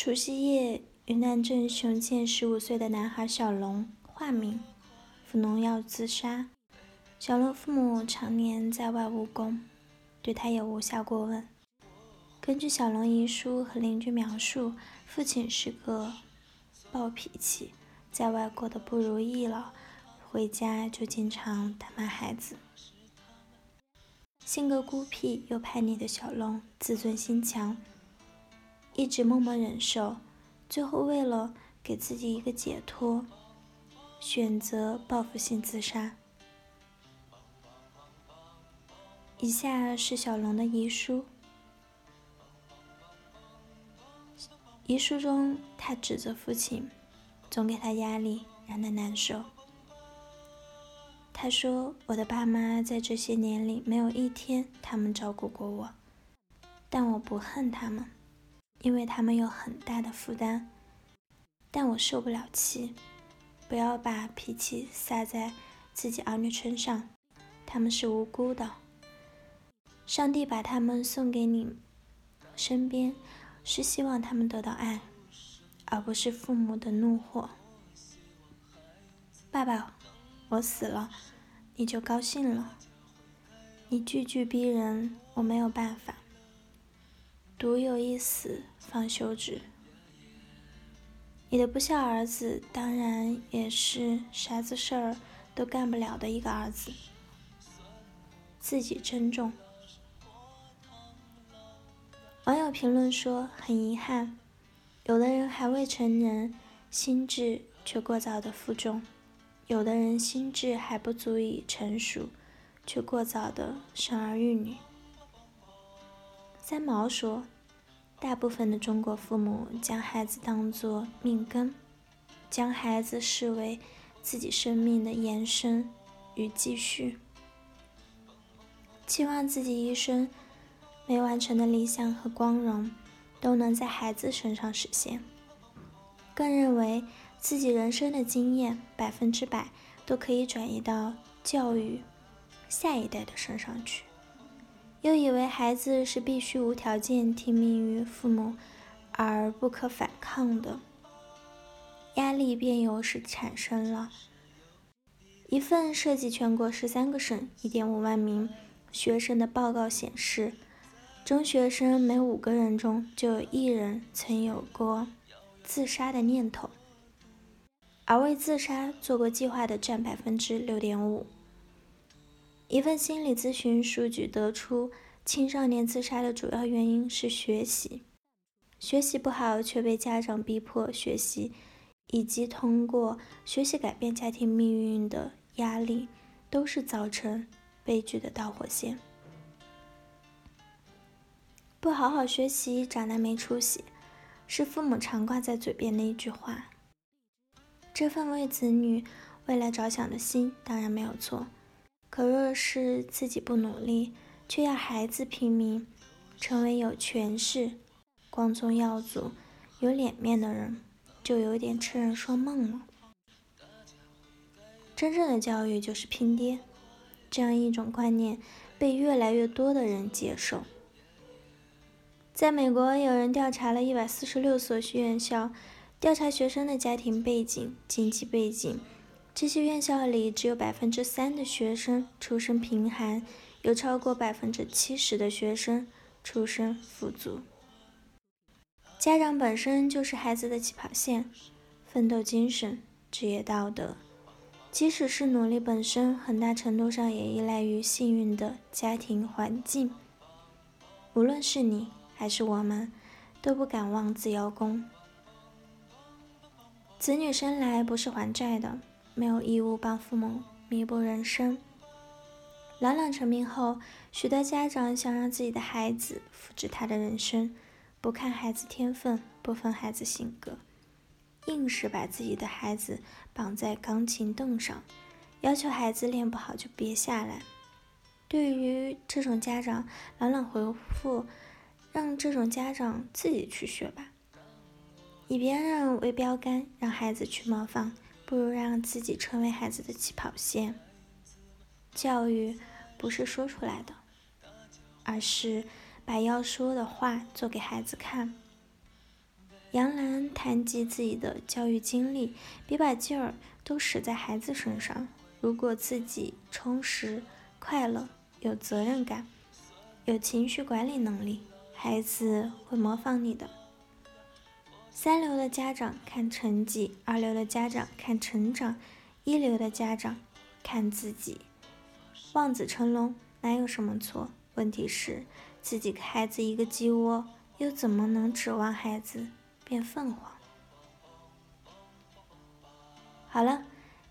除夕夜，云南镇雄县十五岁的男孩小龙（化名）服农药自杀。小龙父母常年在外务工，对他也无下过问。根据小龙遗书和邻居描述，父亲是个暴脾气，在外过得不如意了，回家就经常打骂孩子。性格孤僻又叛逆的小龙，自尊心强。一直默默忍受，最后为了给自己一个解脱，选择报复性自杀。以下是小龙的遗书。遗书中，他指责父亲总给他压力，让他难受。他说：“我的爸妈在这些年里没有一天他们照顾过我，但我不恨他们。”因为他们有很大的负担，但我受不了气。不要把脾气撒在自己儿女身上，他们是无辜的。上帝把他们送给你身边，是希望他们得到爱，而不是父母的怒火。爸爸，我死了，你就高兴了。你句句逼人，我没有办法。独有一死方休止。你的不孝儿子，当然也是啥子事儿都干不了的一个儿子。自己珍重。网友评论说：“很遗憾，有的人还未成人，心智却过早的负重；有的人心智还不足以成熟，却过早的生儿育女。”三毛说：“大部分的中国父母将孩子当作命根，将孩子视为自己生命的延伸与继续，期望自己一生没完成的理想和光荣都能在孩子身上实现，更认为自己人生的经验百分之百都可以转移到教育下一代的身上去。”又以为孩子是必须无条件听命于父母而不可反抗的，压力便由是产生了。一份涉及全国十三个省一点五万名学生的报告显示，中学生每五个人中就有一人曾有过自杀的念头，而为自杀做过计划的占百分之六点五。一份心理咨询数据得出，青少年自杀的主要原因是学习，学习不好却被家长逼迫学习，以及通过学习改变家庭命运的压力，都是造成悲剧的导火线。不好好学习，长大没出息，是父母常挂在嘴边的一句话。这份为子女未来着想的心，当然没有错。可若是自己不努力，却要孩子拼命，成为有权势、光宗耀祖、有脸面的人，就有点痴人说梦了。真正的教育就是拼爹，这样一种观念被越来越多的人接受。在美国，有人调查了一百四十六所院校，调查学生的家庭背景、经济背景。这些院校里只有百分之三的学生出身贫寒，有超过百分之七十的学生出身富足。家长本身就是孩子的起跑线，奋斗精神、职业道德，即使是努力本身，很大程度上也依赖于幸运的家庭环境。无论是你还是我们，都不敢妄自邀功。子女生来不是还债的。没有义务帮父母弥补人生。朗朗成名后，许多家长想让自己的孩子复制他的人生，不看孩子天分，不分孩子性格，硬是把自己的孩子绑在钢琴凳上，要求孩子练不好就别下来。对于这种家长，朗朗回复：让这种家长自己去学吧，以别人为标杆，让孩子去模仿。不如让自己成为孩子的起跑线。教育不是说出来的，而是把要说的话做给孩子看。杨澜谈及自己的教育经历，别把劲儿都使在孩子身上。如果自己充实、快乐、有责任感、有情绪管理能力，孩子会模仿你的。三流的家长看成绩，二流的家长看成长，一流的家长看自己。望子成龙哪有什么错？问题是自己给孩子一个鸡窝，又怎么能指望孩子？变凤凰。好了，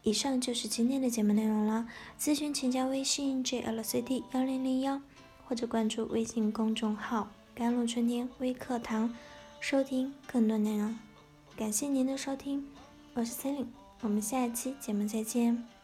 以上就是今天的节目内容了。咨询请加微信 jlcd 幺零零幺，或者关注微信公众号“甘露春天微课堂”，收听更多内容。感谢您的收听，我是 c e l i n e 我们下一期节目再见。